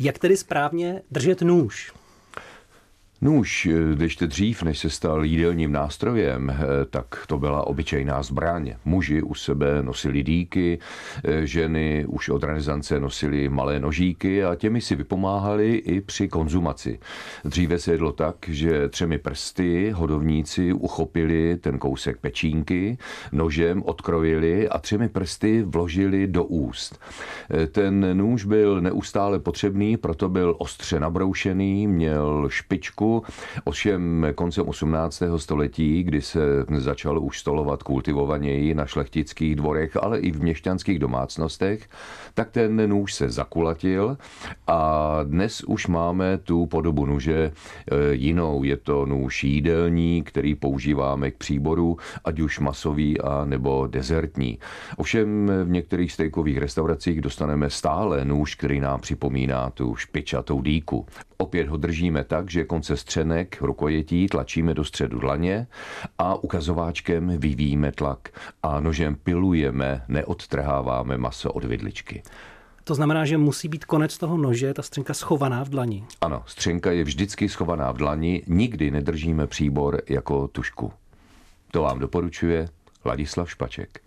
Jak tedy správně držet nůž? Nůž, když to dřív, než se stal jídelním nástrojem, eh, tak to byla obyčejná zbraň. Muži u sebe nosili díky, eh, ženy už od renesance nosili malé nožíky a těmi si vypomáhali i při konzumaci. Dříve se jedlo tak, že třemi prsty hodovníci uchopili ten kousek pečínky, nožem odkrojili a třemi prsty vložili do úst. Eh, ten nůž byl neustále potřebný, proto byl ostře nabroušený, měl špičku, Ovšem koncem 18. století, kdy se začal už stolovat kultivovaněji na šlechtických dvorech, ale i v měšťanských domácnostech, tak ten nůž se zakulatil a dnes už máme tu podobu nůže e, jinou. Je to nůž jídelní, který používáme k příboru, ať už masový a nebo dezertní. Ovšem v některých stejkových restauracích dostaneme stále nůž, který nám připomíná tu špičatou dýku. Opět ho držíme tak, že konce střenek rukojetí tlačíme do středu dlaně a ukazováčkem vyvíjíme tlak a nožem pilujeme, neodtrháváme maso od vidličky. To znamená, že musí být konec toho nože, ta střenka schovaná v dlani. Ano, střenka je vždycky schovaná v dlani, nikdy nedržíme příbor jako tušku. To vám doporučuje Ladislav Špaček.